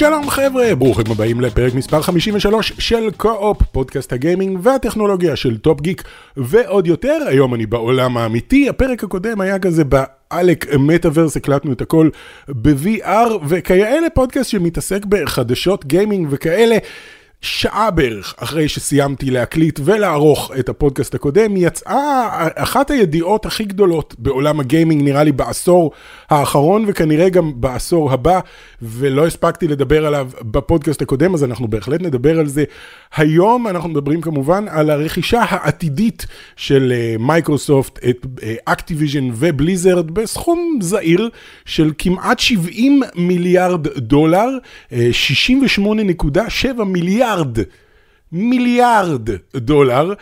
שלום חבר'ה, ברוכים הבאים לפרק מספר 53 של קו-אופ, פודקאסט הגיימינג והטכנולוגיה של טופ גיק ועוד יותר, היום אני בעולם האמיתי, הפרק הקודם היה כזה בעלק מטאוורס, הקלטנו את הכל ב-VR, וכיאה לפודקאסט שמתעסק בחדשות גיימינג וכאלה. שעה בערך אחרי שסיימתי להקליט ולערוך את הפודקאסט הקודם, יצאה אחת הידיעות הכי גדולות בעולם הגיימינג, נראה לי בעשור האחרון וכנראה גם בעשור הבא, ולא הספקתי לדבר עליו בפודקאסט הקודם, אז אנחנו בהחלט נדבר על זה. היום אנחנו מדברים כמובן על הרכישה העתידית של מייקרוסופט, את אקטיביז'ן ובליזרד בסכום זעיר של כמעט 70 מיליארד דולר, 68.7 מיליארד. מיליארד, מיליארד דולר.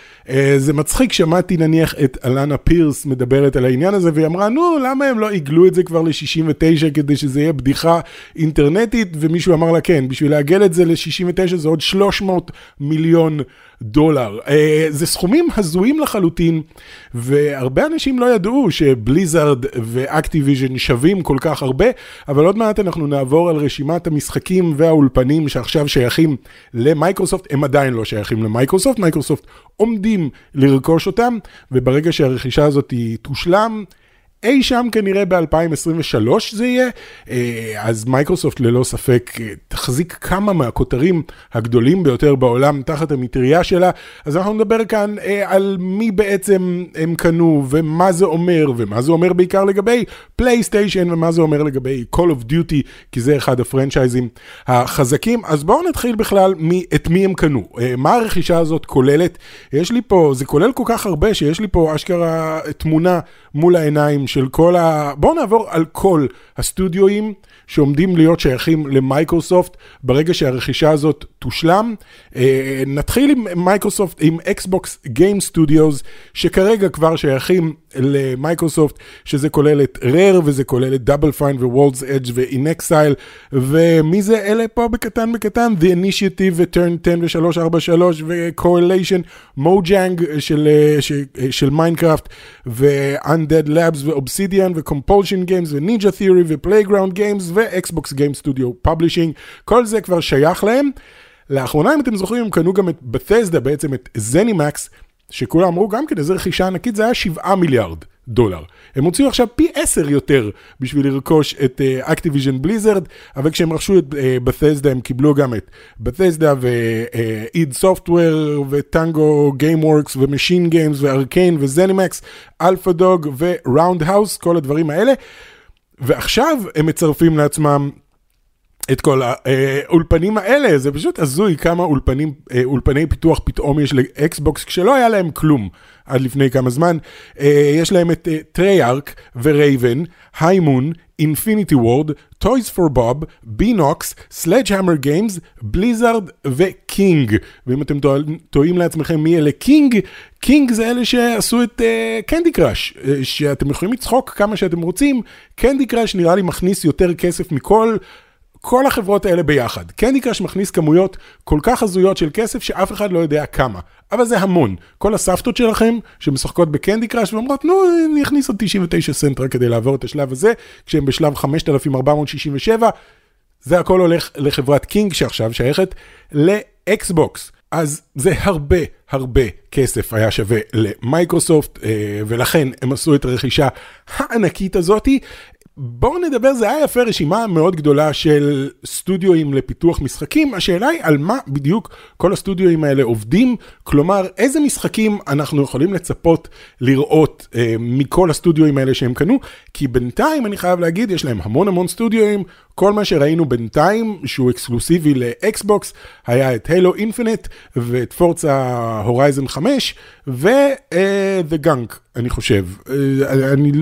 זה מצחיק, שמעתי נניח את אלנה פירס מדברת על העניין הזה, והיא אמרה, נו, למה הם לא עיגלו את זה כבר ל-69 כדי שזה יהיה בדיחה אינטרנטית? ומישהו אמר לה, כן, בשביל לעגל את זה ל-69 זה עוד 300 מיליון דולר. זה סכומים הזויים לחלוטין, והרבה אנשים לא ידעו שבליזארד ואקטיביז'ן שווים כל כך הרבה, אבל עוד מעט אנחנו נעבור על רשימת המשחקים והאולפנים שעכשיו שייכים למייקרוסופט, הם עדיין לא שייכים למייקרוסופט, מייקרוסופט עומדים לרכוש אותם, וברגע שהרכישה הזאת תושלם, אי שם כנראה ב-2023 זה יהיה, אז מייקרוסופט ללא ספק תחזיק כמה מהכותרים הגדולים ביותר בעולם תחת המטריה שלה, אז אנחנו נדבר כאן על מי בעצם הם קנו ומה זה אומר, ומה זה אומר בעיקר לגבי פלייסטיישן ומה זה אומר לגבי Call of Duty, כי זה אחד הפרנצ'ייזים החזקים. אז בואו נתחיל בכלל את מי הם קנו, מה הרכישה הזאת כוללת, יש לי פה, זה כולל כל כך הרבה שיש לי פה אשכרה תמונה מול העיניים. של כל ה... בואו נעבור על כל הסטודיואים שעומדים להיות שייכים למייקרוסופט ברגע שהרכישה הזאת תושלם. נתחיל עם מייקרוסופט, עם Xbox Game Studios, שכרגע כבר שייכים למייקרוסופט, שזה כולל את Rare וזה כולל את Double Fine ו-World's Edge ו-inXile, ומי זה אלה פה בקטן בקטן? The Initiative ו-Turn 10 ו-343 ו-Coalition, Mojang של, Minecraft ו-Undead Labs ו-Obsidian ו-Compulsion Games ו-Ninja Theory ו-Playground Games ו-Xbox Game Studio Publishing, כל זה כבר שייך להם. לאחרונה, אם אתם זוכרים, הם קנו גם את Bethesda, בעצם את ZeniMax, שכולם אמרו גם כן, איזה רכישה ענקית, זה היה 7 מיליארד דולר. הם הוציאו עכשיו פי 10 יותר בשביל לרכוש את Activision Blizzard, אבל כשהם רכשו את Bethesda, הם קיבלו גם את בתסדה ואיד סופטוור וטנגו גיימוורקס ומשין גיימס וארקיין וזנימקס, Alpha Dog ו-Roundhouse, כל הדברים האלה. ועכשיו הם מצרפים לעצמם את כל האולפנים האלה, זה פשוט הזוי כמה אולפנים, אולפני פיתוח פתאום יש ל-Xbox, כשלא היה להם כלום עד לפני כמה זמן. יש להם את Treyarch ו-Raven, High Moon, Infinity Ward, Toys for Bob, Beenox, Sledgehammer Games, Blizzard ו-King. ואם אתם תוהים לעצמכם מי אלה King, King זה אלה שעשו את Candy אה, Crush, אה, שאתם יכולים לצחוק כמה שאתם רוצים, Candy Crush נראה לי מכניס יותר כסף מכל... כל החברות האלה ביחד. Candy Crush מכניס כמויות כל כך הזויות של כסף שאף אחד לא יודע כמה. אבל זה המון. כל הסבתות שלכם שמשחקות ב-Candy Crush ואומרות, נו, אני אכניס עוד 99 סנט רק כדי לעבור את השלב הזה, כשהם בשלב 5467, זה הכל הולך לחברת King שעכשיו שייכת ל-Xbox. אז זה הרבה הרבה כסף היה שווה למייקרוסופט, ולכן הם עשו את הרכישה הענקית הזאתי. בואו נדבר, זה היה יפה רשימה מאוד גדולה של סטודיואים לפיתוח משחקים, השאלה היא על מה בדיוק כל הסטודיואים האלה עובדים, כלומר איזה משחקים אנחנו יכולים לצפות לראות אה, מכל הסטודיואים האלה שהם קנו, כי בינתיים אני חייב להגיד, יש להם המון המון סטודיואים, כל מה שראינו בינתיים שהוא אקסקלוסיבי ל-Xbox, היה את Halo Infinite ואת Forza Horizon 5 ו-The Gunk, אני חושב. אני...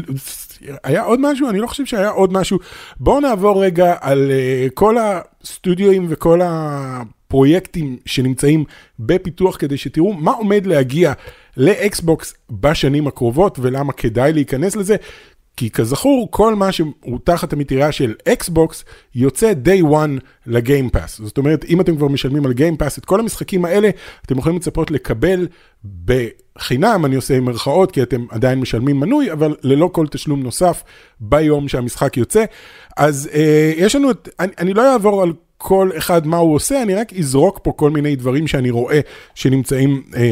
היה עוד משהו? אני לא חושב שהיה עוד משהו. בואו נעבור רגע על אה, כל הסטודיואים וכל הפרויקטים שנמצאים בפיתוח כדי שתראו מה עומד להגיע ל-Xbox בשנים הקרובות ולמה כדאי להיכנס לזה. כי כזכור, כל מה שהוא תחת המטריה של Xbox, יוצא day one ל-Game Pass. זאת אומרת, אם אתם כבר משלמים על Game Pass, את כל המשחקים האלה, אתם יכולים לצפות לקבל בחינם, אני עושה עם מרכאות, כי אתם עדיין משלמים מנוי, אבל ללא כל תשלום נוסף ביום שהמשחק יוצא. אז אה, יש לנו את, אני, אני לא אעבור על כל אחד מה הוא עושה, אני רק אזרוק פה כל מיני דברים שאני רואה שנמצאים אה,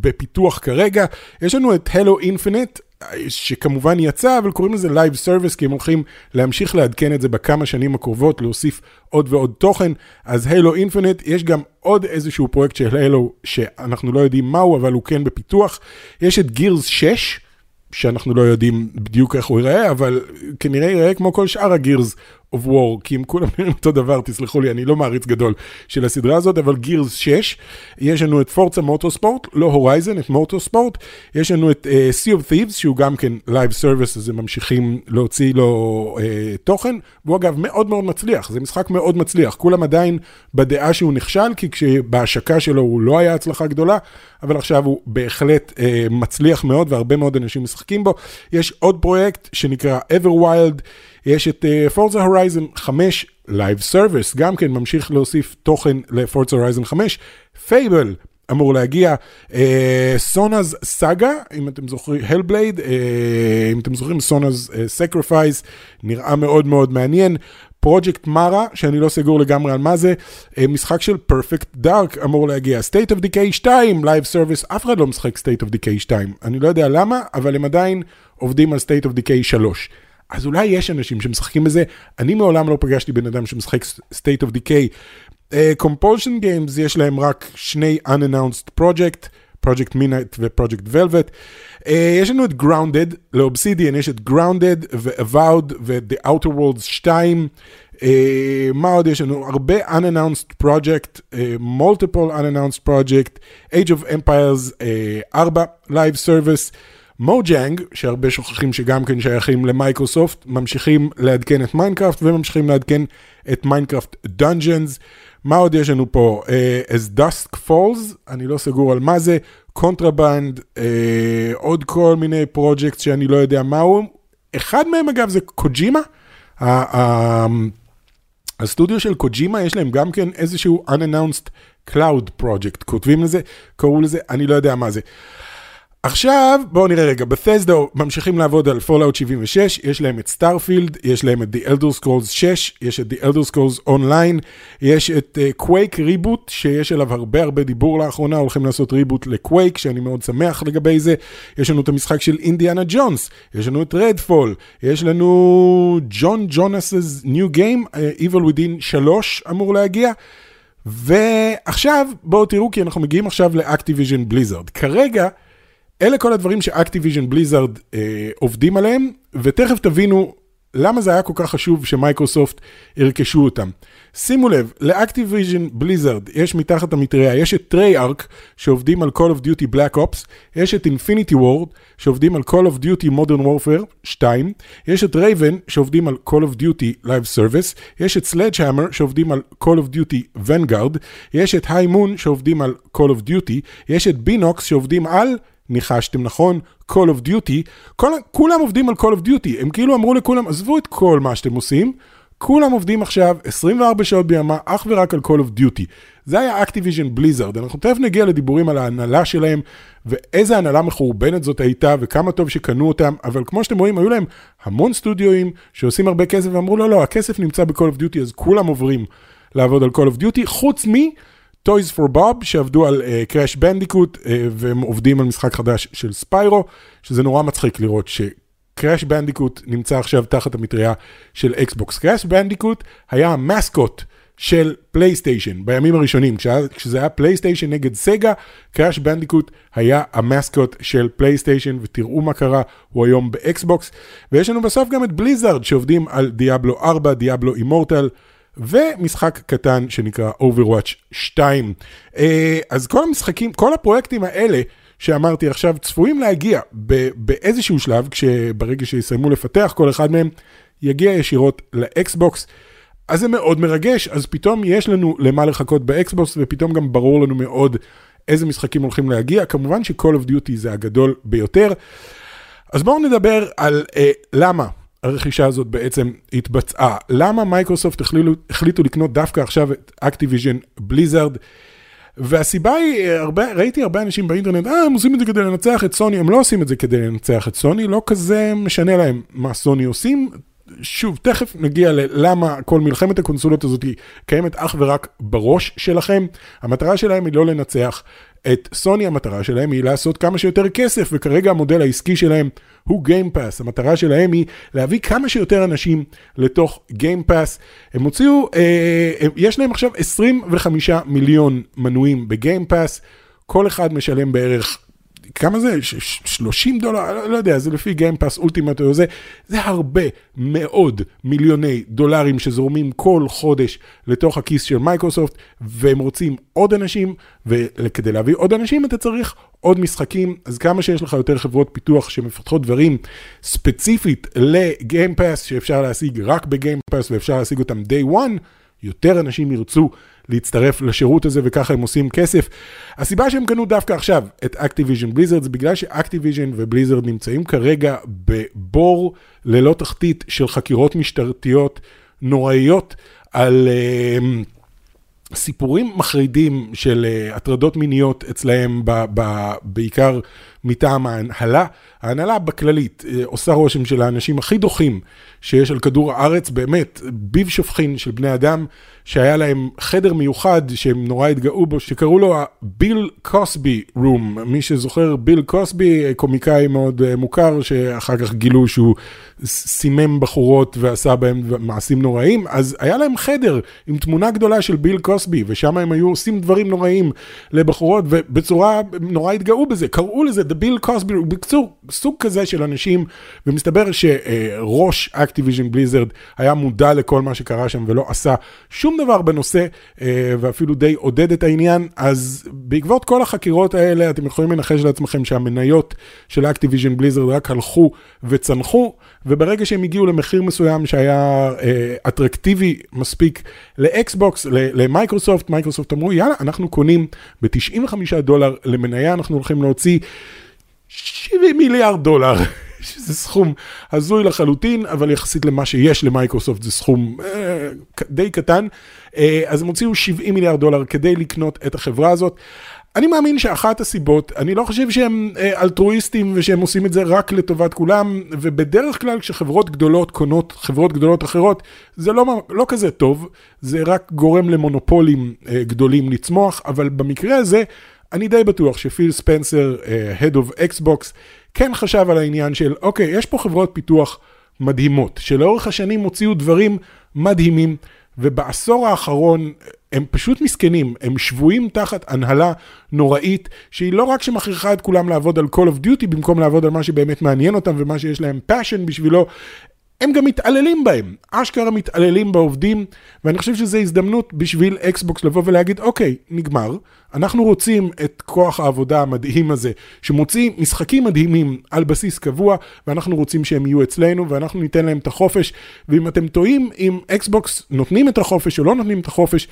בפיתוח כרגע. יש לנו את Hello Infinite, שכמובן יצא, אבל קוראים לזה Live Service, כי הם הולכים להמשיך לעדכן את זה בכמה שנים הקרובות, להוסיף עוד ועוד תוכן. אז Halo Infinite, יש גם עוד איזשהו פרויקט של Halo, שאנחנו לא יודעים מהו, אבל הוא כן בפיתוח. יש את Gears 6. שאנחנו לא יודעים בדיוק איך הוא ייראה, אבל כנראה ייראה כמו כל שאר הגירס of War, כי הם כולם נראים אותו דבר, תסלחו לי, אני לא מעריץ גדול של הסדרה הזאת, אבל גירס 6, יש לנו את פורצה מוטוספורט, לא הורייזן, את מוטוספורט, יש לנו את uh, Sea of Thieves, שהוא גם כן Live Service, אז הם ממשיכים להוציא לו uh, תוכן, והוא אגב מאוד מאוד מצליח, זה משחק מאוד מצליח, כולם עדיין בדעה שהוא נכשל, כי כשבהשקה שלו הוא לא היה הצלחה גדולה, אבל עכשיו הוא בהחלט uh, מצליח מאוד, והרבה מאוד אנשים משחקים בו. יש עוד פרויקט שנקרא Everwild, יש את Forza Horizon 5 Live Service, גם כן ממשיך להוסיף תוכן ל-Forza Horizon 5. Fable אמור להגיע, Senua's Saga, אם אתם זוכרים, Hellblade, אה, אם אתם זוכרים, Senua's Sacrifice, אה, נראה מאוד מאוד מעניין. Project Mara, שאני לא סגור לגמרי על מה זה, אה, משחק של Perfect Dark אמור להגיע. State of Decay 2, Live Service, אף אחד לא משחק State of Decay 2, אני לא יודע למה, אבל הם עדיין עובדים על State of Decay 3. אז אולי יש אנשים שמשחקים בזה, אני מעולם לא פגשתי בן אדם שמשחק State of Decay. Uh, Compulsion Games יש להם רק שני unannounced project, Project Midnight ו-Project Velvet. Uh, יש לנו את Grounded, לאובסידיאן יש את Grounded ו-Avowed ו-The Outer Worlds 2. Uh, מה עוד יש לנו? הרבה unannounced project, uh, multiple unannounced project, Age of Empires אה, 4, Live Service. Mojang, שהרבה שוכחים שגם כן שייכים למייקרוסופט, ממשיכים לעדכן את Minecraft וממשיכים לעדכן את Minecraft Dungeons. מה עוד יש לנו פה? אה, As Dusk Falls, אני לא סגור על מה זה, Contraband, אה, עוד כל מיני פרויקט שאני לא יודע מהו. אחד מהם אגב זה קוג'ימה. הסטודיו של קוג'ימה יש להם גם כן איזשהו unannounced cloud project, כותבים לזה, קראו לזה, אני לא יודע מה זה. עכשיו בואו נראה רגע, Bethesda ממשיכים לעבוד על Fallout 76, יש להם את Starfield, יש להם את The Elder Scrolls 6, יש את The Elder Scrolls Online, יש את Quake אה, reboot, שיש עליו הרבה הרבה דיבור לאחרונה, הולכים לעשות reboot ל-Quake, שאני מאוד שמח לגבי זה, יש לנו את המשחק של אינדיאנה ג'ונס, יש לנו את Redfall, יש לנו John Johanas' Game, אה, Evil Within 3 אמור להגיע. ועכשיו בואו תראו כי אנחנו מגיעים עכשיו ל-Activision Blizzard. כרגע אלה כל הדברים ש-Activision Blizzard אה, עובדים עליהם, ותכף תבינו למה זה היה כל כך חשוב שמייקרוסופט ירכשו אותם. שימו לב, ל-Activision Blizzard יש מתחת המטריה, יש את Treyarch שעובדים על Call of Duty Black Ops, יש את Infinity Ward שעובדים על Call of Duty Modern Warfare 2, יש את Raven שעובדים על Call of Duty Live Service, יש את Sledgehammer שעובדים על Call of Duty Vanguard, יש את Moon שעובדים על Call of Duty, יש את Binox שעובדים על... ניחשתם נכון, Call of Duty, כל, כולם עובדים על Call of Duty, הם כאילו אמרו לכולם, עזבו את כל מה שאתם עושים, כולם עובדים עכשיו 24 שעות בימה אך ורק על Call of Duty. זה היה Activision Blizzard, אנחנו תכף נגיע לדיבורים על ההנהלה שלהם, ואיזה הנהלה מחורבנת זאת הייתה, וכמה טוב שקנו אותם, אבל כמו שאתם רואים, היו להם המון סטודיואים שעושים הרבה כסף, ואמרו לא, לא, הכסף נמצא ב-Call of Duty, אז כולם עוברים לעבוד על Call of Duty, חוץ מ... Toys for Bob שעבדו על Crash אה, Bandicoot אה, והם עובדים על משחק חדש של Spyro, שזה נורא מצחיק לראות ש-Crash Bandicoot נמצא עכשיו תחת המטריה של Xbox. Crash Bandicoot היה ה-mascot של פלייסטיישן בימים הראשונים, כשזה היה פלייסטיישן נגד סגה, Crash Bandicoot היה המסקוט של פלייסטיישן, ותראו מה קרה, הוא היום באקסבוקס. ויש לנו בסוף גם את בליזארד שעובדים על דיאבלו 4, דיאבלו אימורטל. ומשחק קטן שנקרא Overwatch 2. אה, אז כל המשחקים, כל הפרויקטים האלה שאמרתי עכשיו צפויים להגיע באיזשהו שלב, כשברגע שיסיימו לפתח כל אחד מהם, יגיע ישירות לאקסבוקס. אז זה מאוד מרגש, אז פתאום יש לנו למה לחכות באקסבוקס, ופתאום גם ברור לנו מאוד איזה משחקים הולכים להגיע. כמובן ש-Call of Duty זה הגדול ביותר. אז בואו נדבר על אה, למה הרכישה הזאת בעצם התבצעה. למה מייקרוסופט החליטו, החליטו לקנות דווקא עכשיו את אקטיביז'ן בליזארד. והסיבה היא, הרבה, ראיתי הרבה אנשים באינטרנט, אה, הם עושים את זה כדי לנצח את סוני, הם לא עושים את זה כדי לנצח את סוני, לא כזה משנה להם מה סוני עושים. שוב, תכף נגיע ללמה כל מלחמת הקונסולות הזאת קיימת אך ורק בראש שלכם. המטרה שלהם היא לא לנצח את סוני, המטרה שלהם היא לעשות כמה שיותר כסף, וכרגע המודל העסקי שלהם הוא גיימפאס. המטרה שלהם היא להביא כמה שיותר אנשים לתוך גיימפאס. הם הוציאו, אה, יש להם עכשיו 25 מיליון מנויים בגיימפאס, כל אחד משלם בערך כמה זה? 30 דולר? לא, לא יודע, זה לפי גיימפאס Ultimate או זה. זה הרבה מאוד מיליוני דולרים שזורמים כל חודש לתוך הכיס של מייקרוסופט, והם רוצים עוד אנשים, וכדי להביא עוד אנשים אתה צריך עוד משחקים, אז כמה שיש לך יותר חברות פיתוח שמפתחות דברים ספציפית לגיימפאס, שאפשר להשיג רק בגיימפאס ואפשר להשיג אותם day one, יותר אנשים ירצו להצטרף לשירות הזה וככה הם עושים כסף. הסיבה שהם קנו דווקא עכשיו את אקטיביז'ן בליזרד זה בגלל שאקטיביז'ן ובליזרד נמצאים כרגע בבור ללא תחתית של חקירות משטרתיות נוראיות על... Uh, סיפורים מחרידים של uh, הטרדות מיניות אצלהם, ב, ב, בעיקר מטעם ההנהלה. ההנהלה בכללית uh, עושה רושם של האנשים הכי דוחים שיש על כדור הארץ, באמת, ביב שופכין של בני אדם, שהיה להם חדר מיוחד שהם נורא התגאו בו, שקראו לו הביל קוסבי רום. מי שזוכר, ביל קוסבי, קומיקאי מאוד uh, מוכר, שאחר כך גילו שהוא סימם בחורות ועשה בהם מעשים נוראים, אז היה להם חדר עם תמונה גדולה של ביל קוסבי, ושם הם היו עושים דברים נוראים לבחורות, ובצורה, נורא התגאו בזה, קראו לזה The Bill Cosby, בקיצור, סוג כזה של אנשים, ומסתבר שראש אקטיביז'ן בליזרד היה מודע לכל מה שקרה שם ולא עשה שום דבר בנושא, אה, ואפילו די עודד את העניין, אז בעקבות כל החקירות האלה, אתם יכולים לנחש לעצמכם שהמניות של אקטיביז'ן בליזרד רק הלכו וצנחו. וברגע שהם הגיעו למחיר מסוים שהיה אה, אטרקטיבי מספיק לאקסבוקס, למייקרוסופט, מייקרוסופט אמרו, יאללה, אנחנו קונים ב-95 דולר למניה, אנחנו הולכים להוציא 70 מיליארד דולר. שזה סכום הזוי לחלוטין, אבל יחסית למה שיש למייקרוסופט זה סכום אה, די קטן. אה, אז הם הוציאו 70 מיליארד דולר כדי לקנות את החברה הזאת. אני מאמין שאחת הסיבות, אני לא חושב שהם אה, אלטרואיסטים ושהם עושים את זה רק לטובת כולם, ובדרך כלל כשחברות גדולות קונות חברות גדולות אחרות, זה לא, לא כזה טוב, זה רק גורם למונופולים אה, גדולים לצמוח, אבל במקרה הזה, אני די בטוח שפיל ספנסר, אה, Head of Xbox, כן חשב על העניין של, אוקיי, יש פה חברות פיתוח מדהימות, שלאורך השנים הוציאו דברים מדהימים. ובעשור האחרון הם פשוט מסכנים, הם שבויים תחת הנהלה נוראית, שהיא לא רק שמכריחה את כולם לעבוד על Call of Duty במקום לעבוד על מה שבאמת מעניין אותם ומה שיש להם passion בשבילו, הם גם מתעללים בהם, אשכרה מתעללים בעובדים, ואני חושב שזו הזדמנות בשביל אקסבוקס לבוא ולהגיד, אוקיי, נגמר, אנחנו רוצים את כוח העבודה המדהים הזה, שמוציא משחקים מדהימים על בסיס קבוע, ואנחנו רוצים שהם יהיו אצלנו, ואנחנו ניתן להם את החופש, ואם אתם טועים אם אקסבוקס נותנים את החופש או לא נותנים את החופש,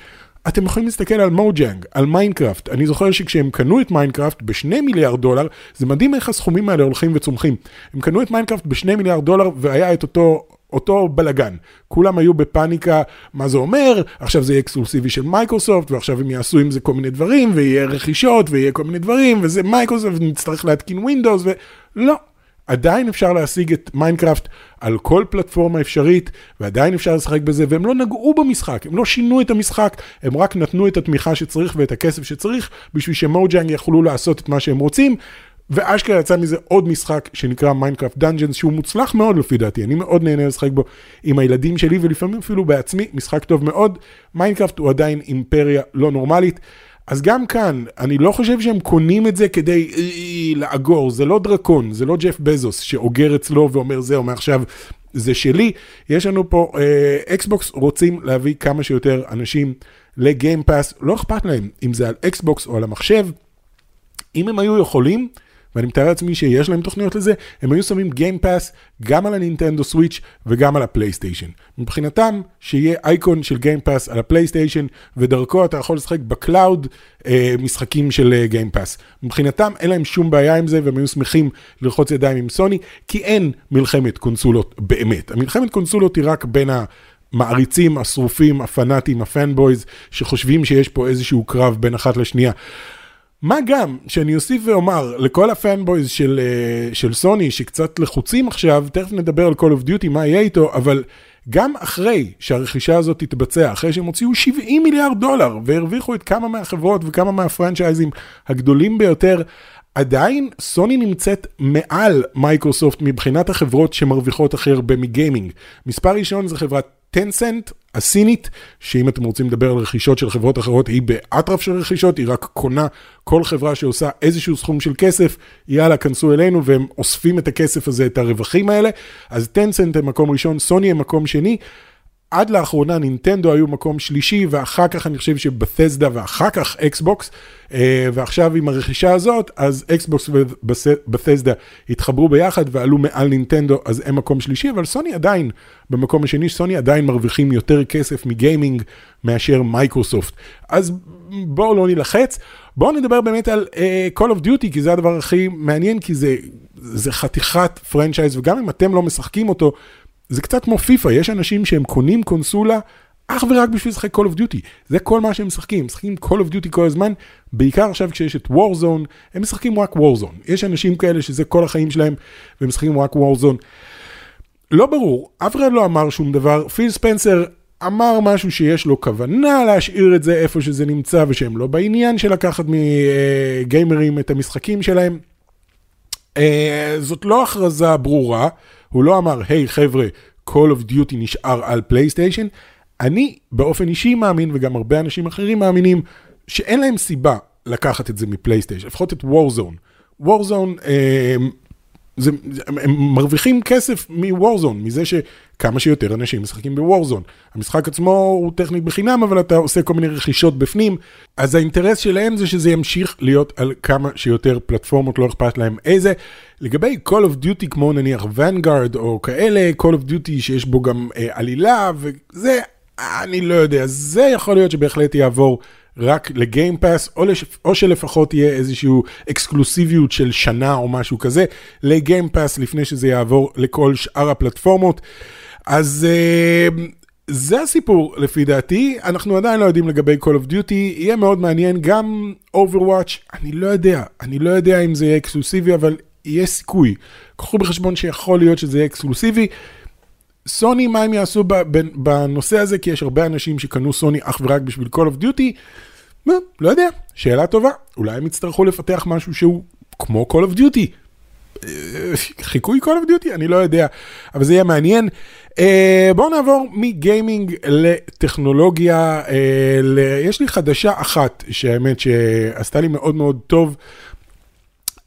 אתם יכולים להסתכל על מוג'אנג, על מיינקראפט. אני זוכר שכשהם קנו את מיינקראפט בשני מיליארד דולר, זה מדהים איך הסכומים האלה הולכים וצומחים. הם קנו את מיינקראפט בשני מיליארד דולר והיה את אותו... אותו בלגן. כולם היו בפאניקה, מה זה אומר, עכשיו זה יהיה אקסקלוסיבי של מייקרוסופט, ועכשיו הם יעשו עם זה כל מיני דברים, ויהיה רכישות, ויהיה כל מיני דברים, וזה מייקרוסופט, ונצטרך להתקין ווינדוס, ולא. עדיין אפשר להשיג את מיינקראפט על כל פלטפורמה אפשרית, ועדיין אפשר לשחק בזה, והם לא נגעו במשחק, הם לא שינו את המשחק, הם רק נתנו את התמיכה שצריך ואת הכסף שצריך, בשביל שמוג'אנג יכלו לעשות את מה שהם רוצים. ואשכרה יצא מזה עוד משחק שנקרא מיינקראפט דאנג'נס שהוא מוצלח מאוד לפי דעתי, אני מאוד נהנה לשחק בו עם הילדים שלי ולפעמים אפילו בעצמי, משחק טוב מאוד. מיינקראפט הוא עדיין אימפריה לא נורמלית. אז גם כאן, אני לא חושב שהם קונים את זה כדי אה, לאגור, זה לא דרקון, זה לא ג'ף בזוס שאוגר אצלו ואומר זהו, מעכשיו זה שלי. יש לנו פה, אקסבוקס אה, רוצים להביא כמה שיותר אנשים לגיימפאס, לא אכפת להם אם זה על אקסבוקס או על המחשב. אם הם היו יכולים, ואני מתאר לעצמי שיש להם תוכניות לזה, הם היו שמים Game Pass גם על הנינטנדו סוויץ' וגם על הפלייסטיישן. מבחינתם, שיהיה אייקון של Game Pass על הפלייסטיישן, ודרכו אתה יכול לשחק בקלאוד אה, משחקים של אה, Game Pass. מבחינתם אין להם שום בעיה עם זה, והם היו שמחים ללחוץ ידיים עם סוני, כי אין מלחמת קונסולות באמת. המלחמת קונסולות היא רק בין ה... מעריצים, השרופים, הפנאטים, ה fanboys, שחושבים שיש פה איזשהו קרב בין אחת לשנייה. מה גם שאני אוסיף ואומר לכל ה fanboys של, אה, של סוני שקצת לחוצים עכשיו, תכף נדבר על Call of Duty, מה יהיה איתו, אבל גם אחרי שהרכישה הזאת תתבצע, אחרי שהם הוציאו 70 מיליארד דולר והרוויחו את כמה מהחברות וכמה מהפרנצ'ייזים הגדולים ביותר, עדיין סוני נמצאת מעל מייקרוסופט מבחינת החברות שמרוויחות הכי הרבה מגיימינג. מספר ראשון זה חברת טנסנט הסינית, שאם אתם רוצים לדבר על רכישות של חברות אחרות, היא באטרף של רכישות, היא רק קונה כל חברה שעושה איזשהו סכום של כסף, יאללה, כנסו אלינו, והם אוספים את הכסף הזה, את הרווחים האלה. אז טנסנט הם מקום ראשון, סוני הם מקום שני. עד לאחרונה נינטנדו היו מקום שלישי, ואחר כך אני חושב שבתסדה ואחר כך אקסבוקס, אה, ועכשיו עם הרכישה הזאת, אז אקסבוקס ובתסדה התחברו ביחד ועלו מעל נינטנדו, אז הם מקום שלישי, אבל סוני עדיין במקום השני, סוני עדיין מרוויחים יותר כסף מגיימינג מאשר מייקרוסופט. אז בואו לא נלחץ, בואו נדבר באמת על אה, Call of Duty, כי זה הדבר הכי מעניין, כי זה, זה חתיכת פרנצ'ייז, וגם אם אתם לא משחקים אותו, זה קצת כמו פיפא, יש אנשים שהם קונים קונסולה אך ורק בשביל לשחק Call of Duty. זה כל מה שהם משחקים, הם משחקים Call of Duty כל הזמן, בעיקר עכשיו כשיש את Warzone, הם משחקים רק Warzone. יש אנשים כאלה שזה כל החיים שלהם, והם משחקים רק Warzone. לא ברור, אף אחד לא אמר שום דבר, פיל ספנסר אמר משהו שיש לו כוונה להשאיר את זה איפה שזה נמצא, ושהם לא בעניין של לקחת מגיימרים את המשחקים שלהם. אה, זאת לא הכרזה ברורה, הוא לא אמר, היי hey, חבר'ה, Call of Duty נשאר על פלייסטיישן. אני באופן אישי מאמין, וגם הרבה אנשים אחרים מאמינים, שאין להם סיבה לקחת את זה מפלייסטיישן, לפחות את Warzone. Warzone, אה, זה, הם מרוויחים כסף מוורזון, מזה שכמה שיותר אנשים משחקים בוורזון. המשחק עצמו הוא טכנית בחינם, אבל אתה עושה כל מיני רכישות בפנים, אז האינטרס שלהם זה שזה ימשיך להיות על כמה שיותר פלטפורמות, לא אכפת להם איזה. לגבי Call of Duty כמו נניח Vanguard או כאלה, Call of Duty שיש בו גם אה, עלילה וזה, אני לא יודע, זה יכול להיות שבהחלט יעבור רק לגיימפאס, או, לש... או שלפחות תהיה איזושהי אקסקלוסיביות של שנה או משהו כזה לגיימפאס לפני שזה יעבור לכל שאר הפלטפורמות. אז uh, זה הסיפור לפי דעתי, אנחנו עדיין לא יודעים לגבי Call of Duty, יהיה מאוד מעניין, גם Overwatch, אני לא יודע, אני לא יודע אם זה יהיה אקסקלוסיבי, אבל יהיה סיכוי. קחו בחשבון שיכול להיות שזה יהיה אקסקלוסיבי. סוני, מה הם יעשו בנושא הזה? כי יש הרבה אנשים שקנו סוני אך ורק בשביל Call of Duty. לא, לא יודע, שאלה טובה. אולי הם יצטרכו לפתח משהו שהוא כמו Call of Duty. אה, חיקוי Call of Duty? אני לא יודע, אבל זה יהיה מעניין. אה, בואו נעבור מגיימינג לטכנולוגיה. אה, יש לי חדשה אחת, שהאמת שעשתה לי מאוד מאוד טוב.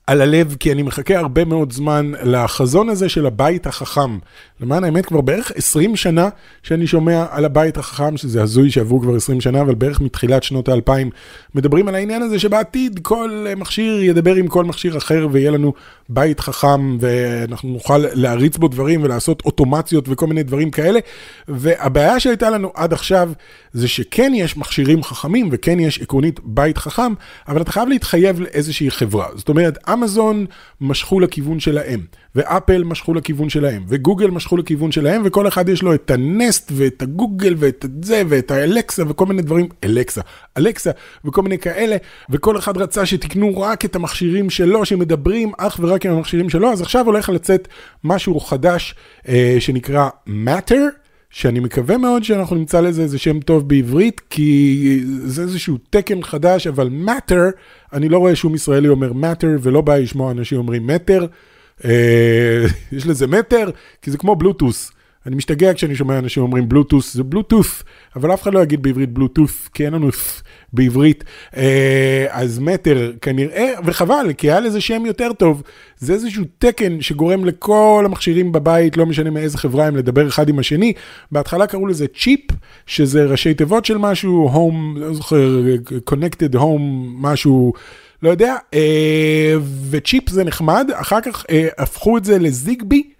על הלב, כי אני מחכה הרבה מאוד זמן לחזון הזה של הבית החכם. למען האמת, כבר בערך 20 שנה שאני שומע על הבית החכם, שזה הזוי שעברו כבר 20 שנה, אבל בערך מתחילת שנות האלפיים מדברים על העניין הזה שבעתיד כל מכשיר ידבר עם כל מכשיר אחר ויהיה לנו בית חכם ואנחנו נוכל להריץ בו דברים ולעשות אוטומציות וכל מיני דברים כאלה. והבעיה שהייתה לנו עד עכשיו זה שכן יש מכשירים חכמים וכן יש עקרונית בית חכם, אבל אתה חייב להתחייב לאיזושהי חברה. זאת אומרת, אמזון משכו לכיוון שלהם, ואפל משכו לכיוון שלהם, וגוגל משכו לכיוון שלהם, וכל אחד יש לו את הנסט ואת הגוגל ואת זה ואת האלקסה וכל מיני דברים, אלקסה, אלקסה וכל מיני כאלה, וכל אחד רצה שתקנו רק את המכשירים שלו, שמדברים אך ורק עם המכשירים שלו, אז עכשיו הולך לצאת משהו חדש אה, שנקרא Matter. שאני מקווה מאוד שאנחנו נמצא לזה איזה שם טוב בעברית, כי זה איזשהו תקן חדש, אבל matter, אני לא רואה שום ישראלי אומר matter, ולא בא לשמוע אנשים אומרים מטר. אה, יש לזה מטר, כי זה כמו בלוטוס. אני משתגע כשאני שומע אנשים אומרים בלוטוס, זה בלוטוס, אבל אף אחד לא יגיד בעברית בלוטוס, כי אין לנו בעברית. אה, אז מטר כנראה, וחבל, כי היה לזה שם יותר טוב. זה איזשהו תקן שגורם לכל המכשירים בבית, לא משנה מאיזה חברה הם, לדבר אחד עם השני. בהתחלה קראו לזה צ'יפ, שזה ראשי תיבות של משהו, home, לא זוכר, connected home, משהו. לא יודע, אה, וצ'יפ זה נחמד, אחר כך אה, הפכו את זה לזיגבי,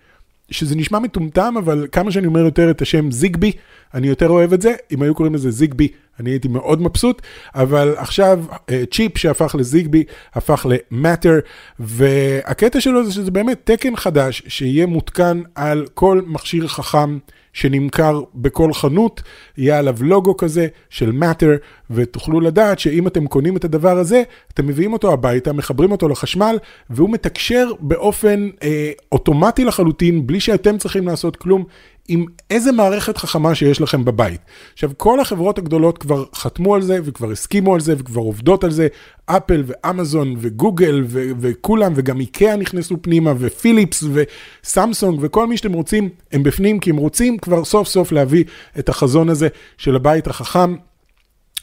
שזה נשמע מטומטם, אבל כמה שאני אומר יותר את השם זיגבי, אני יותר אוהב את זה. אם היו קוראים לזה זיגבי, אני הייתי מאוד מבסוט, אבל עכשיו אה, צ'יפ שהפך לזיגבי, הפך למטר, והקטע שלו זה שזה באמת תקן חדש, שיהיה מותקן על כל מכשיר חכם. שנמכר בכל חנות, יהיה עליו לוגו כזה של Matter, ותוכלו לדעת שאם אתם קונים את הדבר הזה, אתם מביאים אותו הביתה, מחברים אותו לחשמל, והוא מתקשר באופן אה, אוטומטי לחלוטין, בלי שאתם צריכים לעשות כלום, עם איזה מערכת חכמה שיש לכם בבית. עכשיו, כל החברות הגדולות כבר חתמו על זה, וכבר הסכימו על זה, וכבר עובדות על זה, אפל ואמזון וגוגל ו- וכולם, וגם איקאה נכנסו פנימה, ופיליפס וסמסונג, וכל מי שאתם רוצים, הם בפנים, כי הם רוצים כבר סוף סוף להביא את החזון הזה של הבית החכם.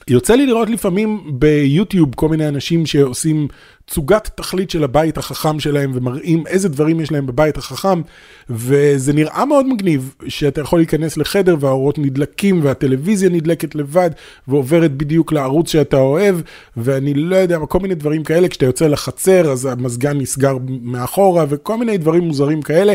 יוצא לי לראות לפעמים ביוטיוב כל מיני אנשים שעושים תצוגת תכלית של הבית החכם שלהם ומראים איזה דברים יש להם בבית החכם, וזה נראה מאוד מגניב שאתה יכול להיכנס לחדר והאורות נדלקים והטלוויזיה נדלקת לבד ועוברת בדיוק לערוץ שאתה אוהב, ואני לא יודע, כל מיני דברים כאלה, כשאתה יוצא לחצר אז המזגן נסגר מאחורה וכל מיני דברים מוזרים כאלה,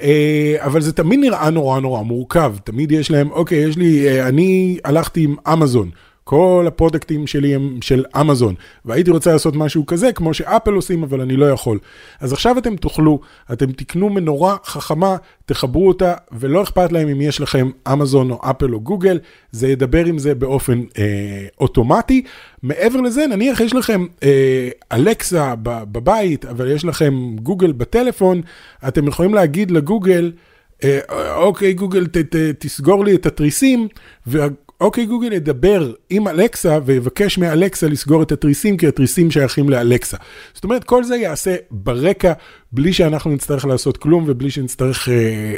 אה, אבל זה תמיד נראה נורא נורא מורכב, תמיד יש להם, אוקיי, יש לי, אה, אני הלכתי עם אמזון. כל הפרודקטים שלי הם של אמזון, והייתי רוצה לעשות משהו כזה, כמו שאפל עושים, אבל אני לא יכול. אז עכשיו אתם תוכלו, אתם תקנו מנורה חכמה, תחברו אותה, ולא אכפת להם אם יש לכם אמזון או אפל או גוגל, זה ידבר עם זה באופן אה, אוטומטי. מעבר לזה, נניח יש לכם אה, אלקסה בבית, אבל יש לכם גוגל בטלפון, אתם יכולים להגיד לגוגל, אה, אוקיי, גוגל, ת, ת, תסגור לי את התריסים, אוקיי גוגל ידבר עם אלקסה ויבקש מאלקסה לסגור את התריסים, כי התריסים שייכים לאלקסה. זאת אומרת, כל זה יעשה ברקע, בלי שאנחנו נצטרך לעשות כלום ובלי שנצטרך אה,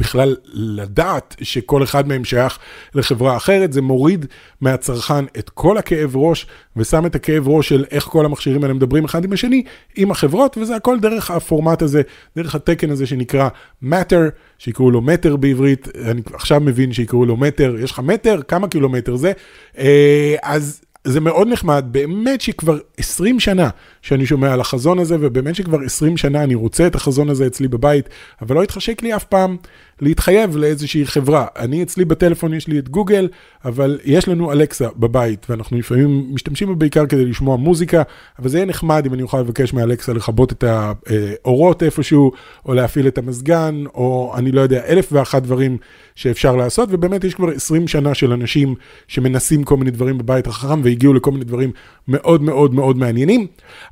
בכלל לדעת שכל אחד מהם שייך לחברה אחרת. זה מוריד מהצרכן את כל הכאב ראש ושם את הכאב ראש של איך כל המכשירים האלה מדברים אחד עם השני, עם החברות, וזה הכל דרך הפורמט הזה, דרך התקן הזה שנקרא Matter. שיקראו לו מטר בעברית, אני עכשיו מבין שיקראו לו מטר, יש לך מטר? כמה קילומטר זה? אה, אז זה מאוד נחמד, באמת שכבר 20 שנה שאני שומע על החזון הזה, ובאמת שכבר 20 שנה אני רוצה את החזון הזה אצלי בבית, אבל לא התחשק לי אף פעם להתחייב לאיזושהי חברה. אני אצלי בטלפון יש לי את גוגל, אבל יש לנו אלקסה בבית, ואנחנו לפעמים משתמשים בה בעיקר כדי לשמוע מוזיקה, אבל זה יהיה נחמד אם אני אוכל לבקש מאלקסה לכבות את האורות איפשהו, או להפעיל את המזגן, או אני לא יודע, אלף ואחת דברים שאפשר לעשות, ובאמת יש כבר 20 שנה של אנשים שמנסים כל מיני דברים בבית החכם, והגיעו לכל מיני דברים מאוד מאוד מאוד מעניינים.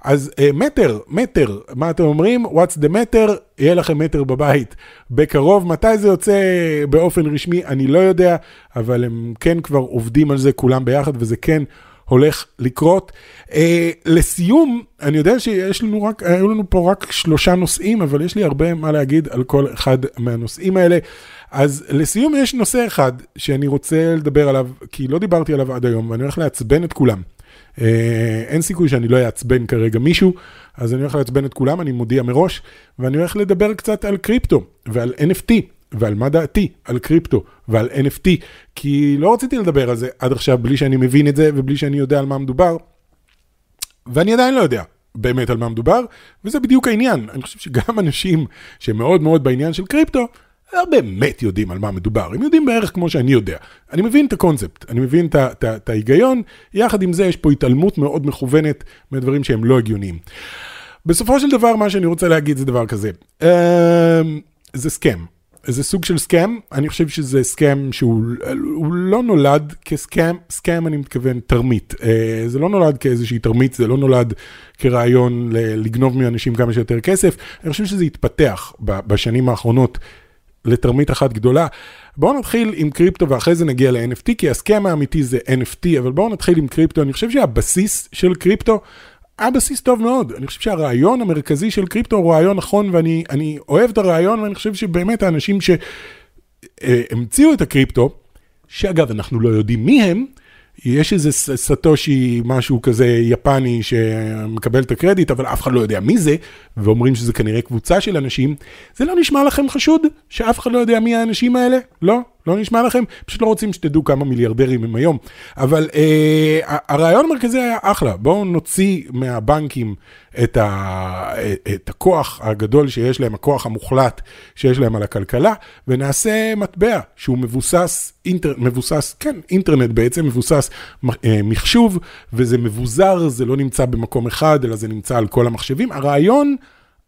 אז uh, מטר, מטר, מה אתם אומרים? What's the matter? יהיה לכם מטר בבית בקרוב. מתי זה יוצא באופן רשמי? אני לא יודע, אבל הם כן כבר עובדים על זה כולם ביחד, וזה כן הולך לקרות. Uh, לסיום, אני יודע שיש לנו רק, היו לנו פה רק שלושה נושאים, אבל יש לי הרבה מה להגיד על כל אחד מהנושאים האלה. אז לסיום יש נושא אחד שאני רוצה לדבר עליו, כי לא דיברתי עליו עד היום, ואני הולך לעצבן את כולם. אה, אין סיכוי שאני לא אעצבן כרגע מישהו, אז אני הולך לעצבן את כולם, אני מודיע מראש, ואני הולך לדבר קצת על קריפטו ועל NFT. ועל מה דעתי על קריפטו ועל NFT, כי לא רציתי לדבר על זה עד עכשיו בלי שאני מבין את זה ובלי שאני יודע על מה מדובר, ואני עדיין לא יודע באמת על מה מדובר, וזה בדיוק העניין. אני חושב שגם אנשים שמאוד מאוד בעניין של קריפטו, לא באמת יודעים על מה מדובר, הם יודעים בערך כמו שאני יודע. אני מבין את הקונספט, אני מבין את ההיגיון, יחד עם זה יש פה התעלמות מאוד מכוונת מדברים שהם לא הגיוניים. בסופו של דבר, מה שאני רוצה להגיד זה דבר כזה, אמ, זה סכם. זה סוג של סכם, אני חושב שזה סכם שהוא לא נולד כסכם, סכם אני מתכוון תרמית. אה, זה לא נולד כאיזושהי תרמית, זה לא נולד כרעיון לגנוב מאנשים כמה שיותר כסף, אני חושב שזה התפתח בשנים האחרונות לתרמית אחת גדולה. בואו נתחיל עם קריפטו ואחרי זה נגיע ל-NFT, כי הסכם האמיתי זה NFT, אבל בואו נתחיל עם קריפטו. אני חושב שהבסיס של קריפטו היה בסיס טוב מאוד. אני חושב שהרעיון המרכזי של קריפטו הוא רעיון נכון, ואני אוהב את הרעיון, ואני חושב שבאמת האנשים שהמציאו את הקריפטו, שאגב, אנחנו לא יודעים מי הם, יש איזה סטושי, משהו כזה יפני שמקבל את הקרדיט, אבל אף אחד לא יודע מי זה, ואומרים שזה כנראה קבוצה של אנשים, זה לא נשמע לכם חשוד שאף אחד לא יודע מי האנשים האלה? לא? לא נשמע לכם? פשוט לא רוצים שתדעו כמה מיליארדרים הם היום. אבל אה, הרעיון המרכזי היה אחלה, בואו נוציא מהבנקים את, ה, את הכוח הגדול שיש להם, הכוח המוחלט שיש להם על הכלכלה, ונעשה מטבע שהוא מבוסס, אינטר, מבוסס, כן, אינטרנט בעצם, מבוסס אה, מחשוב, וזה מבוזר, זה לא נמצא במקום אחד, אלא זה נמצא על כל המחשבים. הרעיון,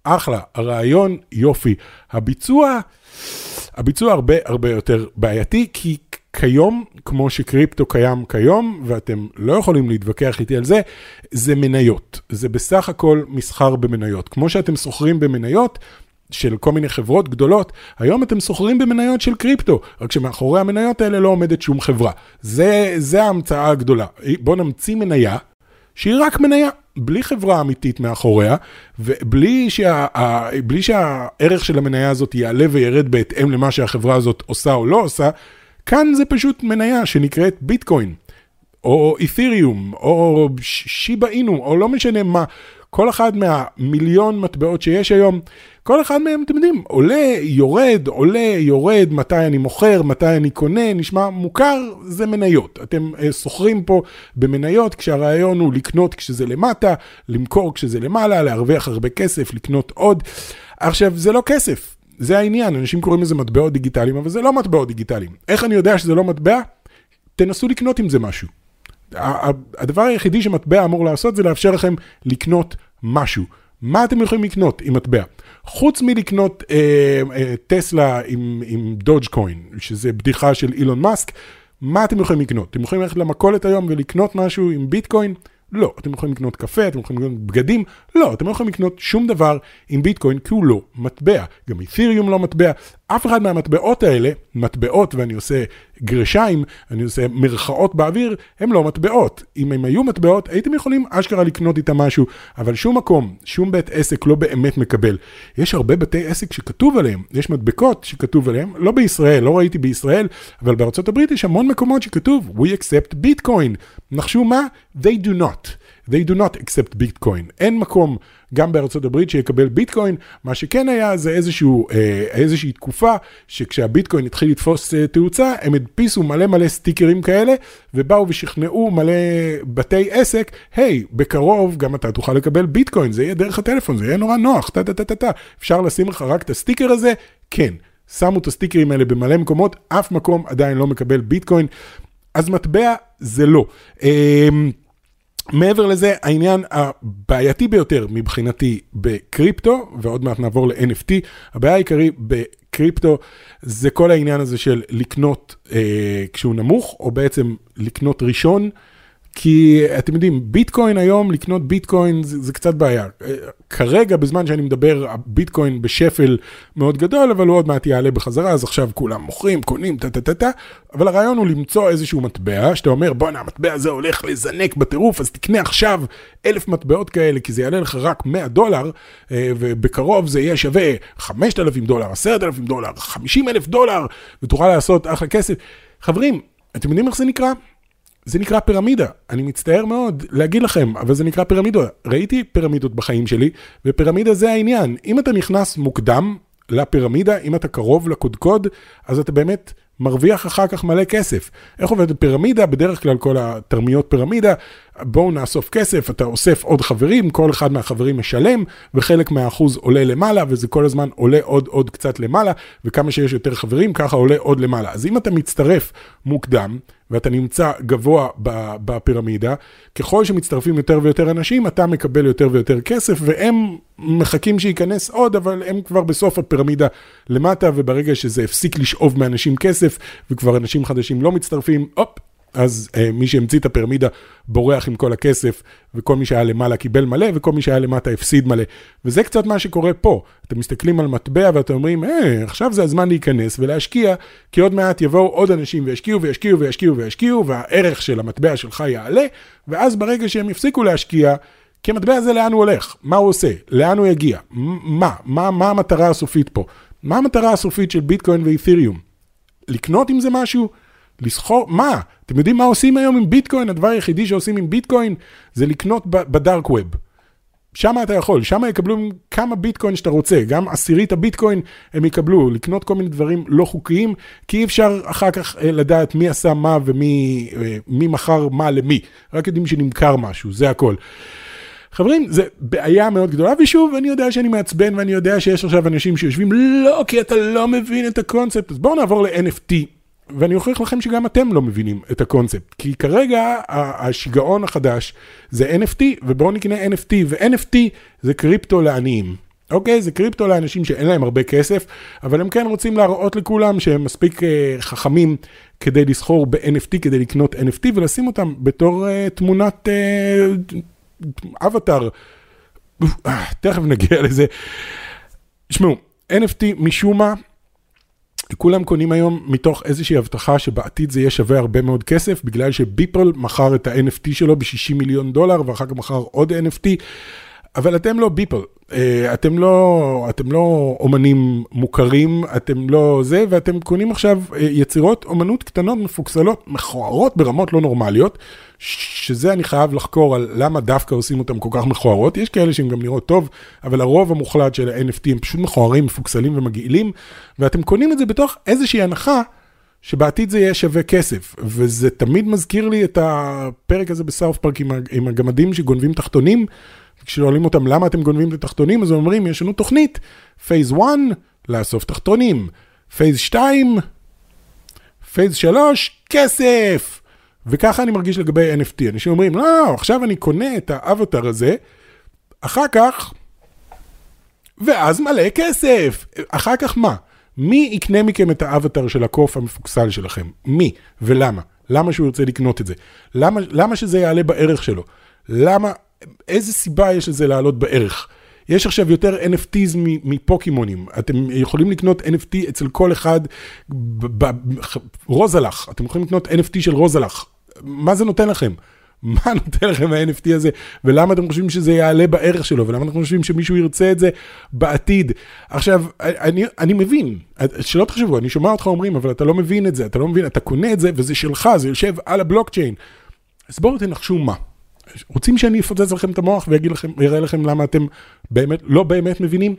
אחלה, הרעיון, יופי. הביצוע, הביצוע הרבה הרבה יותר בעייתי, כי כיום, כמו שקריפטו קיים כיום, ואתם לא יכולים להתווכח איתי על זה, זה מניות. זה בסך הכל מסחר במניות. כמו שאתם סוחרים במניות, של כל מיני חברות גדולות, היום אתם סוחרים במניות של קריפטו, רק שמאחורי המניות האלה לא עומדת שום חברה. זה, זה ההמצאה הגדולה. בואו נמציא מניה שהיא רק מניה, בלי חברה אמיתית מאחוריה, ובלי שה, בלי שהערך של המניה הזאת יעלה וירד בהתאם למה שהחברה הזאת עושה או לא עושה, כאן זה פשוט מניה שנקראת ביטקוין, או אית'ריום, או שיבה אינו, או לא משנה מה. כל אחד מהמיליון מטבעות שיש היום, כל אחד מהם, אתם יודעים, עולה, יורד, עולה, יורד, מתי אני מוכר, מתי אני קונה, נשמע מוכר, זה מניות. אתם סוחרים פה במניות כשהרעיון הוא לקנות כשזה למטה, למכור כשזה למעלה, להרוויח הרבה כסף, לקנות עוד. עכשיו, זה לא כסף, זה העניין, אנשים קוראים לזה מטבעות דיגיטליים, אבל זה לא מטבעות דיגיטליים. איך אני יודע שזה לא מטבע? תנסו לקנות עם זה משהו. הדבר היחידי שמטבע אמור לעשות זה לאפשר לכם לקנות משהו. מה אתם יכולים לקנות עם מטבע? חוץ מלקנות אה, אה, טסלה עם, עם דודג' קוין, שזה בדיחה של אילון מאסק, מה אתם יכולים לקנות? אתם יכולים ללכת למכולת היום ולקנות משהו עם ביטקוין? לא. אתם יכולים לקנות קפה, אתם יכולים לקנות בגדים? לא. אתם לא יכולים לקנות שום דבר עם ביטקוין כי הוא לא מטבע. גם אית'ריום לא מטבע. אף אחד מהמטבעות האלה, מטבעות ואני עושה גרשיים, אני עושה מרכאות באוויר, הם לא מטבעות. אם הם היו מטבעות, הייתם יכולים אשכרה לקנות איתם משהו, אבל שום מקום, שום בית עסק לא באמת מקבל. יש הרבה בתי עסק שכתוב עליהם, יש מדבקות שכתוב עליהם, לא בישראל, לא ראיתי בישראל, אבל בארצות הברית יש המון מקומות שכתוב, We accept Bitcoin. נחשו מה? They do not. They do not accept Bitcoin. אין מקום גם בארצות הברית שיקבל ביטקוין, מה שכן היה זה איזשהו, אה, איזושהי תקופה שכשהביטקוין התחיל לתפוס אה, תאוצה, הם הדפיסו מלא מלא סטיקרים כאלה, ובאו ושכנעו מלא בתי עסק, היי, hey, בקרוב גם אתה תוכל לקבל ביטקוין, זה יהיה דרך הטלפון, זה יהיה נורא נוח, טה טה טה טה טה, אפשר לשים לך רק את הסטיקר הזה? כן. שמו את הסטיקרים האלה במלא מקומות, אף מקום עדיין לא מקבל ביטקוין, אז מטבע זה לא. מעבר לזה, העניין הבעייתי ביותר מבחינתי בקריפטו, ועוד מעט נעבור ל-NFT, הבעיה העיקרית בקריפטו זה כל העניין הזה של לקנות אה, כשהוא נמוך, או בעצם לקנות ראשון. כי אתם יודעים, ביטקוין היום, לקנות ביטקוין זה, זה קצת בעיה. כרגע, בזמן שאני מדבר, הביטקוין בשפל מאוד גדול, אבל הוא עוד מעט יעלה בחזרה, אז עכשיו כולם מוכרים, קונים, טה-טה-טה-טה, אבל הרעיון הוא למצוא איזשהו מטבע, שאתה אומר, בואנה, המטבע הזה הולך לזנק בטירוף, אז תקנה עכשיו אלף מטבעות כאלה, כי זה יעלה לך רק 100 דולר, אה, ובקרוב זה יהיה שווה 5,000 דולר, 10,000 דולר, 50,000 דולר, ותוכל לעשות אחלה כסף. חברים, אתם יודעים איך זה נקרא? זה נקרא פירמידה. אני מצטער מאוד להגיד לכם, אבל זה נקרא פירמידה. ראיתי פירמידות בחיים שלי, ופירמידה זה העניין. אם אתה נכנס מוקדם לפירמידה, אם אתה קרוב לקודקוד, אז אתה באמת מרוויח אחר כך מלא כסף. איך עובדת פירמידה? בדרך כלל כל התרמיות פירמידה, בואו נאסוף כסף, אתה אוסף עוד חברים, כל אחד מהחברים משלם, וחלק מהאחוז עולה למעלה, וזה כל הזמן עולה עוד עוד קצת למעלה, וכמה שיש יותר חברים, ככה עולה עוד למעלה. אז אם אתה מצטרף מוקדם, ואתה נמצא גבוה בפירמידה, ככל שמצטרפים יותר ויותר אנשים, אתה מקבל יותר ויותר כסף, והם מחכים שייכנס עוד, אבל הם כבר בסוף הפירמידה למטה, וברגע שזה הפסיק לשאוב מאנשים כסף, וכבר אנשים חדשים לא מצטרפים, הופ, אז אה, מי שהמציא את הפירמידה בורח עם כל הכסף, וכל מי שהיה למעלה קיבל מלא, וכל מי שהיה למטה הפסיד מלא. וזה קצת מה שקורה פה. אתם מסתכלים על מטבע ואתם אומרים, אה, עכשיו זה הזמן להיכנס ולהשקיע, כי עוד מעט יבואו עוד אנשים וישקיעו וישקיעו וישקיעו וישקיעו, והערך של המטבע שלך יעלה, ואז ברגע שהם יפסיקו להשקיע, כי המטבע הזה לאן הוא הולך? מה הוא עושה? לאן הוא יגיע? מה? מה, מה המטרה הסופית פה? מה המטרה הסופית של ביטקוין ואית'ריום? לקנות עם זה משהו? לסחור, מה? אתם יודעים מה עושים היום עם ביטקוין? הדבר היחידי שעושים עם ביטקוין זה לקנות בדארק ווב. שם אתה יכול, שם יקבלו כמה ביטקוין שאתה רוצה, גם עשירית הביטקוין הם יקבלו, לקנות כל מיני דברים לא חוקיים, כי אי אפשר אחר כך אה, לדעת מי עשה מה ומי אה, מי מכר מה למי, רק יודעים שנמכר משהו, זה הכל. חברים, זה בעיה מאוד גדולה, ושוב, אני יודע שאני מעצבן ואני יודע שיש עכשיו אנשים שיושבים, לא, כי אתה לא מבין את הקונספט, אז בואו נעבור ל-NFT. ואני אוכיח לכם שגם אתם לא מבינים את הקונספט. כי כרגע השיגעון החדש זה NFT, ובואו נקנה NFT, ו-NFT זה קריפטו לעניים. אוקיי? זה קריפטו לאנשים שאין להם הרבה כסף, אבל הם כן רוצים להראות לכולם שהם מספיק uh, חכמים כדי לסחור ב-NFT, כדי לקנות NFT, ולשים אותם בתור uh, תמונת uh, אבטאר. תכף נגיע לזה. תשמעו, NFT משום מה כולם קונים היום מתוך איזושהי הבטחה שבעתיד זה יהיה שווה הרבה מאוד כסף, בגלל שביפל מכר את ה-NFT שלו ב-60 מיליון דולר, ואחר כך מכר עוד NFT, אבל אתם לא ביפל, אה, אתם לא, אתם לא אומנים מוכרים, אתם לא זה, ואתם קונים עכשיו אה, יצירות אומנות קטנות, מפוקסלות, מכוערות ברמות לא נורמליות, שזה אני חייב לחקור על למה דווקא עושים אותם כל כך מכוערות. יש כאלה שהם גם נראות טוב, אבל הרוב המוחלט של ה-NFT הם פשוט מכוערים, מפוקסלים ומגעילים, ואתם קונים את זה בתוך איזושהי הנחה. שבעתיד זה יהיה שווה כסף, וזה תמיד מזכיר לי את הפרק הזה בסאוף פארק עם הגמדים שגונבים תחתונים, כששואלים אותם למה אתם גונבים את התחתונים, אז הם אומרים, יש לנו תוכנית, phase 1, לאסוף תחתונים, phase 2, phase 3, כסף. וככה אני מרגיש לגבי NFT. אנשים אומרים, לא, עכשיו אני קונה את האבטר הזה, אחר כך, ואז מלא כסף. אחר כך מה? מי יקנה מכם את האבטר של הקוף המפוקסל שלכם? מי ולמה? למה שהוא ירצה לקנות את זה? למה, למה שזה יעלה בערך שלו? למה איזה סיבה יש לזה לעלות בערך? יש עכשיו יותר NFTs מפוקימונים, אתם יכולים לקנות NFT אצל כל אחד, רוזלח, אתם יכולים לקנות NFT של רוזלח, מה זה נותן לכם? מה נותן לכם ה-NFT הזה, ולמה אתם חושבים שזה יעלה בערך שלו, ולמה אתם חושבים שמישהו ירצה את זה בעתיד. עכשיו, אני, אני מבין, שלא תחשבו, אני שומע אותך אומרים, אבל אתה לא מבין את זה, אתה לא מבין, אתה קונה את זה, וזה שלך, זה יושב על הבלוקצ'יין. אז בואו תנחשו מה. רוצים שאני אפוצץ לכם את המוח ויגיד לכם, ויראה לכם למה אתם באמת, לא באמת מבינים?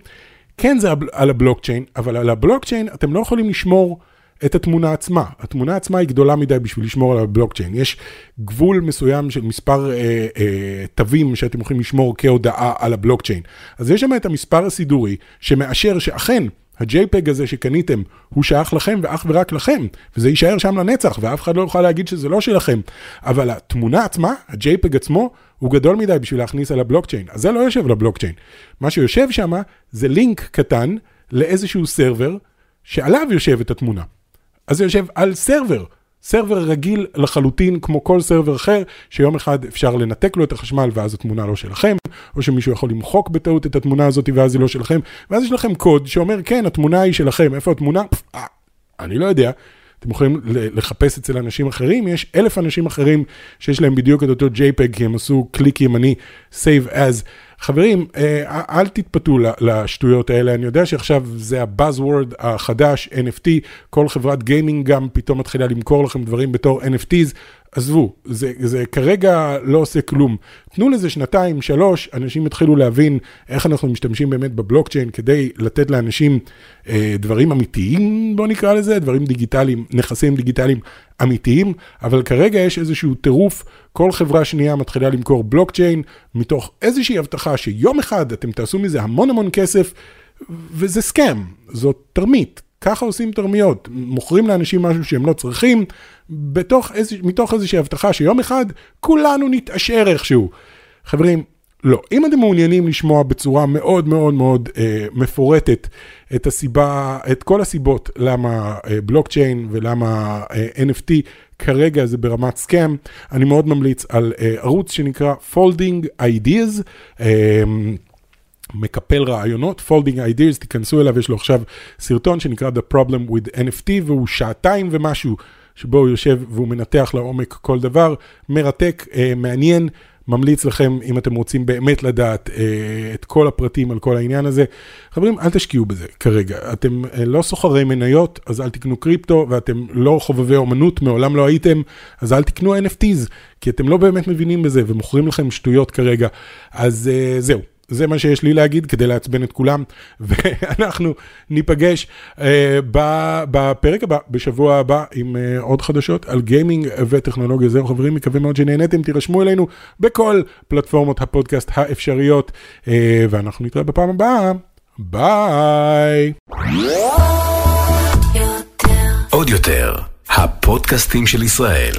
כן זה על הבלוקצ'יין, אבל על הבלוקצ'יין אתם לא יכולים לשמור את התמונה עצמה. התמונה עצמה היא גדולה מדי בשביל לשמור על הבלוקצ'יין. יש גבול מסוים של מספר אה, אה, תווים שאתם יכולים לשמור כהודעה על הבלוקצ'יין. אז יש שם את המספר הסידורי שמאשר שאכן ה-JPEG הזה שקניתם הוא שייך לכם ואך ורק לכם, וזה יישאר שם לנצח, ואף אחד לא יוכל להגיד שזה לא שלכם. אבל התמונה עצמה, ה-JPEG עצמו, הוא גדול מדי בשביל להכניס על הבלוקצ'יין, אז זה לא יושב על הבלוקצ'יין. מה שיושב שם זה לינק קטן לאיזשהו server שעליו יושבת התמונה. אז זה יושב על server. server רגיל לחלוטין כמו כל server אחר, שיום אחד אפשר לנתק לו את החשמל ואז התמונה לא שלכם, או שמישהו יכול למחוק בטעות את התמונה הזאת ואז היא לא שלכם, ואז יש לכם קוד שאומר כן, התמונה היא שלכם, איפה התמונה? פס, אה, אני לא יודע. אתם יכולים לחפש אצל אנשים אחרים, יש אלף אנשים אחרים שיש להם בדיוק את אותו JPEG, כי הם עשו קליק ימני, save as. חברים, אה, אל תתפתו לשטויות האלה, אני יודע שעכשיו זה הבאזוורד החדש, NFT, כל חברת גיימינג גם פתאום מתחילה למכור לכם דברים בתור NFTs, עזבו, זה, זה כרגע לא עושה כלום. תנו לזה שנתיים, שלוש, אנשים יתחילו להבין איך אנחנו משתמשים באמת בבלוקצ'יין כדי לתת לאנשים אה, דברים אמיתיים, בוא נקרא לזה, דברים דיגיטליים, נכסים דיגיטליים אמיתיים, אבל כרגע יש איזשהו טירוף, כל חברה שנייה מתחילה למכור בלוקצ'יין, מתוך איזושהי הבטחה שיום אחד אתם תעשו מזה המון המון כסף, וזה סקאם, זאת תרמית. ככה עושים תרמיות, מוכרים לאנשים משהו שהם לא צריכים, בתוך איז, מתוך איזושהי הבטחה שיום אחד כולנו נתעשר איכשהו. חברים, לא. אם אתם מעוניינים לשמוע בצורה מאוד מאוד מאוד אה, מפורטת את הסיבה, את כל הסיבות למה אה, בלוקצ'יין ולמה אה, NFT כרגע זה ברמת סקאם, אני מאוד ממליץ על אה, ערוץ שנקרא Folding Ideas. אה, מקפל רעיונות, Folding Ideas, תיכנסו אליו, יש לו עכשיו סרטון שנקרא The Problem with NFT, והוא שעתיים ומשהו שבו הוא יושב והוא מנתח לעומק כל דבר, מרתק, אה, מעניין. ממליץ לכם, אם אתם רוצים באמת לדעת אה, את כל הפרטים על כל העניין הזה, חברים, אל תשקיעו בזה כרגע. אתם אה, לא סוחרי מניות, אז אל תקנו קריפטו, ואתם לא חובבי אומנות, מעולם לא הייתם, אז אל תקנו NFTs, כי אתם לא באמת מבינים בזה, ומוכרים לכם שטויות כרגע. אז אה, זהו, זה מה שיש לי להגיד כדי לעצבן את כולם, ואנחנו ניפגש אה, בפרק הבא, בשבוע הבא, עם אה, עוד חדשות על גיימינג וטכנולוגיה. זהו חברים, מקווה מאוד שנהניתם, תירשמו אלינו בכל פלטפורמות הפודקאסט האפשריות, אה, ואנחנו נתראה בפעם הבאה. ביי. עוד יותר, הפודקאסטים של ישראל.